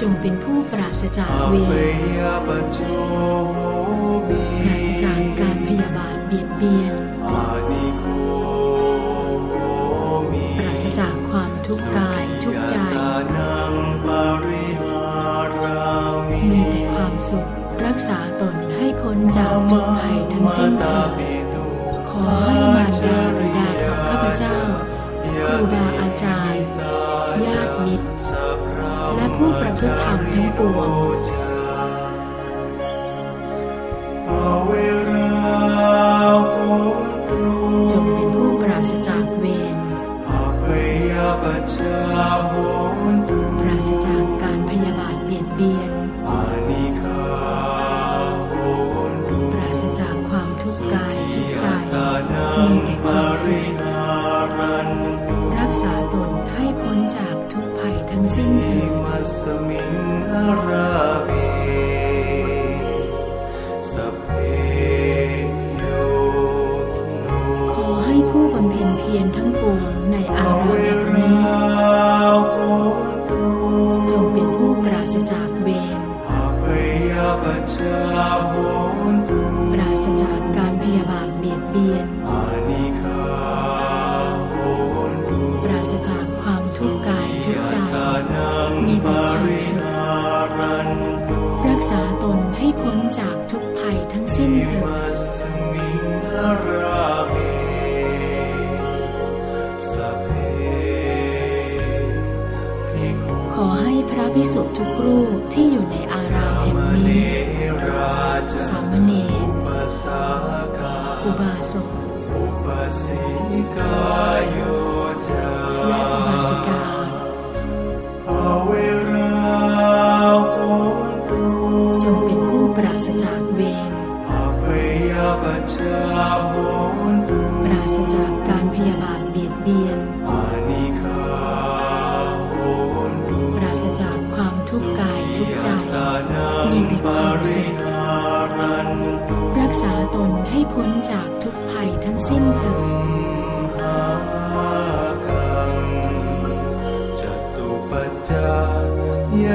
จงเป็นผู้ปราศจากเวรปราศจากการพยาบาทเบียดเบียนปราศจากความทุกข์กายทุกใจ มีแต่ความสุขรักษาตนให้พ้นจากทุกภัยทั้งสิ้นเถิดขอให้มารดาบิดาของข้าพเจ้าครูบาอาจารย์ญาติ ผู้ประพฤติธรรมทั้งปวงจงเป็นผู้ปราศจากเวรปราศจากการพยาบาทเบียดเบียนปราศจากความทุกข์กายทุกใจมีแต่ความสุขรักษาตนให้พ้นจากทุกภัยทั้งสิ้น รทั้งปวงในอารามแห่งนี้จงเป็นผู้ปราศจากเวรปราศจากการพยาบาทเบียดเบียน รักษาตนให้พ้นจากทุกภัยทั้งสิ้นเถิดขอให้พระภิกษุทุกรูปที่อยู่ในอารามแห่งนี้ สามเณรอุบาสกและอุบาสิกา ปราศจากการพยาบาทเบียดเบียน ปราศจากความทุกข์กายทุกใจ มีแต่ความสุขรักษาตนให้พ้นจากทุกภัยทั้งสิ้นเถิ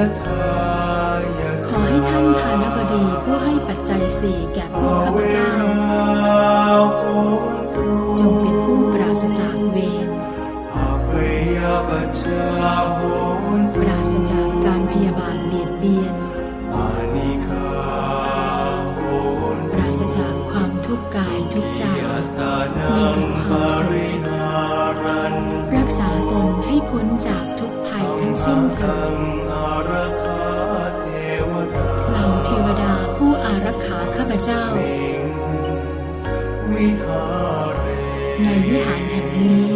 ดข อให้ท่านทานบดีผู้ให้ปัจจัยสี่แก่พวกข้าพเจ้า จงเป็นผู้ปราศจากเวรปราศจากการพยาบาทเบียดเบียน ในวิหารแห่งนี้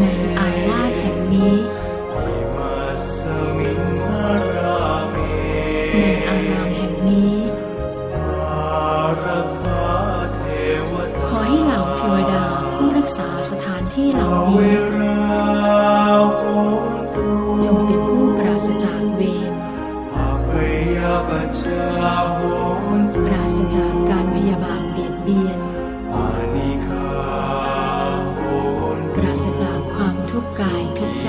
ในอาวาสแห่งนี้ในอารามแห่งนี้ ขอให้เหล่าเทวดาผู้รักษาสถานที่เหล่านี้จงเป็นผู้ปราศจากเวรปรา ศจากการพยาบาทเบียดเบียน ปราศจากความทุกข์กายทุกใจ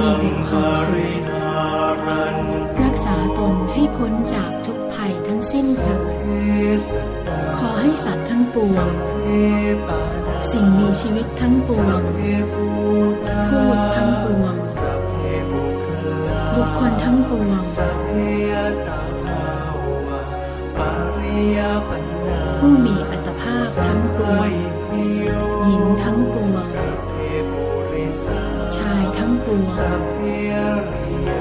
มีแต่ความสุข รักษาตนให้พ้นจากทุกภัยทั้งสิ้นเถิด ขอให้สัตว์ทั้งปวง สิ่งมีชีวิตทั้งปวง พูดทั้งปวง บุคคลทั้งปวง ผู้มีอัตภาพทั้งปวงหญิงทั้งปวงชายทั้งปวง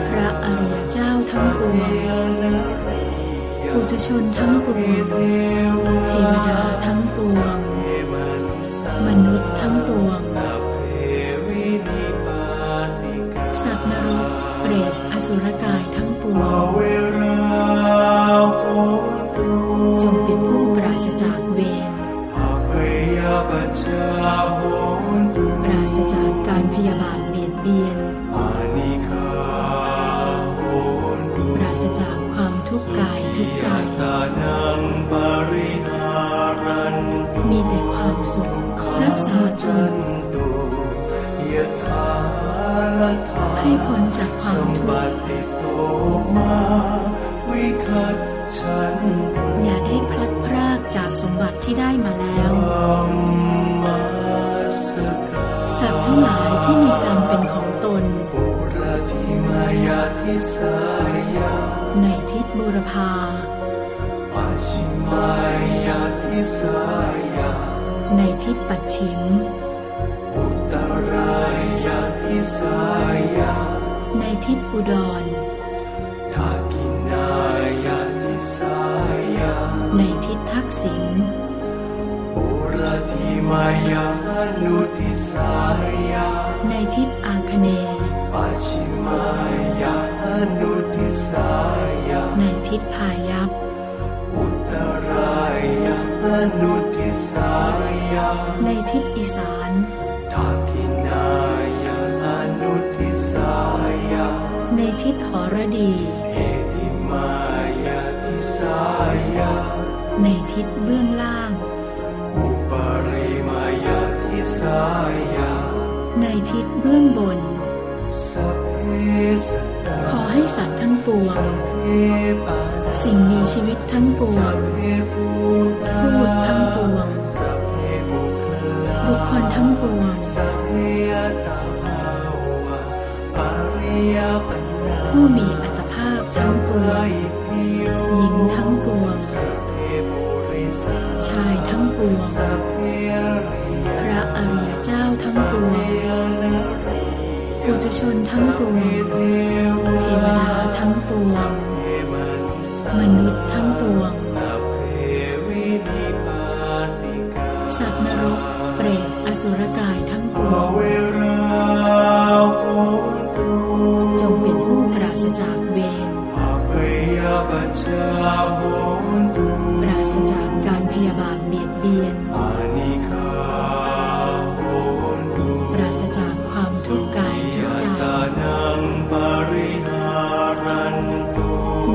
พระอริยเจ้าทั้งปวงปุถุชนทั้งปวงเทวดา ศจากการพยาบาทเบียดเบียน ปราศจากความทุกข์กายทุกใจ มีแต่ความสุขรักษาตนให้พ้นจากความทุกข์อย่าได้พลัดพรากจากสมบัติที่ได้มาแล้ว สัตว์ทั้งหลายที่มีกรรมเป็นของตน ในทิศบูรพา ในทิศปัจฉิมในทิศอุดรในทิศทักษิณ นุทิสายา ในทิศอาคเนย์ปัจฉิมายานุทิสายา ในทิศพายัพอุตรายานุทิสายา ในทิศอีสานทากินายานุทิสายา ในทิศหรดีเอติมายาทิสายา ในทิศเบื้องล่าง ในทิศเบื้องบนสัพเพสัตตาขอให้สัตว์ทั้งปวงสัพเพปาสิ่งมีชีวิตทั้งปวสังพเพพุทธาพูดทั้งปวงสัพเพบุคคลาบุคคลทั้งปวงสัพเพอัตตาภาวะปาริยปัญญาผู้มีอัตภาพทั้งปวงหญิงทั้งปวงสัพเพปุริสา ชายทั้งปวง พระอริยเจ้าทั้งปวงอนาริปุถุชนทั้งปวง เทวดาทั้งปวง มนุษย์ทั้งปวง สัตว์นรก เปรต อสุรกายทั้งปวง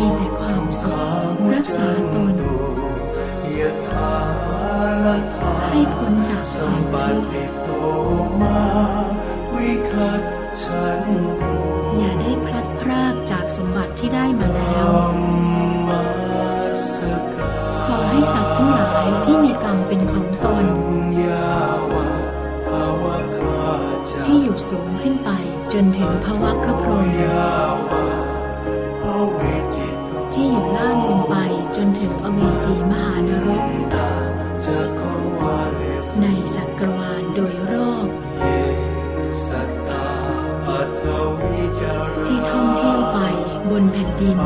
มีแต่ความสุขรักษาตนยะถาละทาให้พ้นจากคสัวามมปทุกข์ฏิโตมาวิคัตฉันตุอย่าได้พลัดพรากจากสมบัติที่ได้มาแล้วธัมมัสกาขอให้สัตว์ทั้งหลายที่มีกรรมเป็นของตนยาวะภาวะคาจาที่อยู่สูงขึ้นไปจนถึงภวัคคพรหม ล่างลงไปจนถึงอเวจีมหานรก ในจักรวาลโดยรอบ ที่ท่องเที่ยวไปบนแผ่นดิน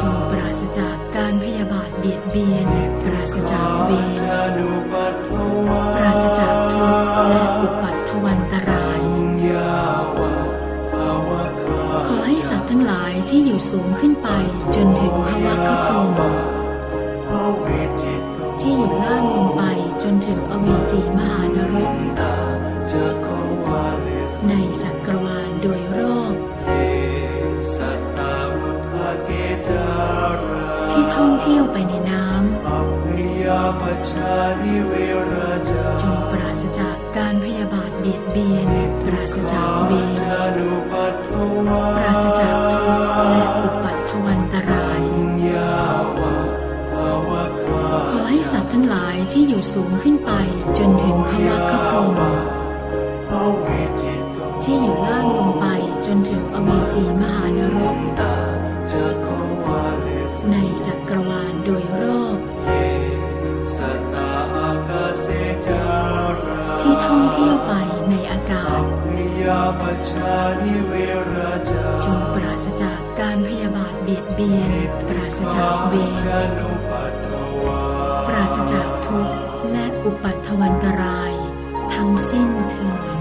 จงปราศจากการพยาบาทเบียดเบียน ปราศจากเวรจานุปัฏฐวาปราศจากทุกข์และอุปัตถวัน ว์ทั้งหลายที่อยู่สูงขึ้นไปจนถึงภวะคพรมภเวจิตโตที่อยู่ล่างลงไปจนถึงอเวจีมหานรกในสัง ที่ท่องเที่ยวไปในน้อภิยาปชานิเวราจาำจงปราศจากการพยาบาทเบียดเบียน ปราศจากเวรจานุปัฏฐวาปราศจากทุกข์และอุปัตถวันตรายยาวะภาวะคาขอให้สัตว์ทั้งหลายที่อยู่สูงขึ้นไปจนถึงภวัคคพรหมภเวจิตโตที่อยู่ล่างลงไปจนถึงอเวจีมหานรก ในจักรวาลโดยรอบเยสัตตาอากาเสจาราที่ท่องเที่ยวไปในอากาศวิยาปชานิเวราจาจงปราศจากการพยาบาทเบียดเบียน ปราศจากเวรจานุปัฏฐวาปราศจากทุกข์และอุปัตถวันตราย ทั้งสิ้นเถิด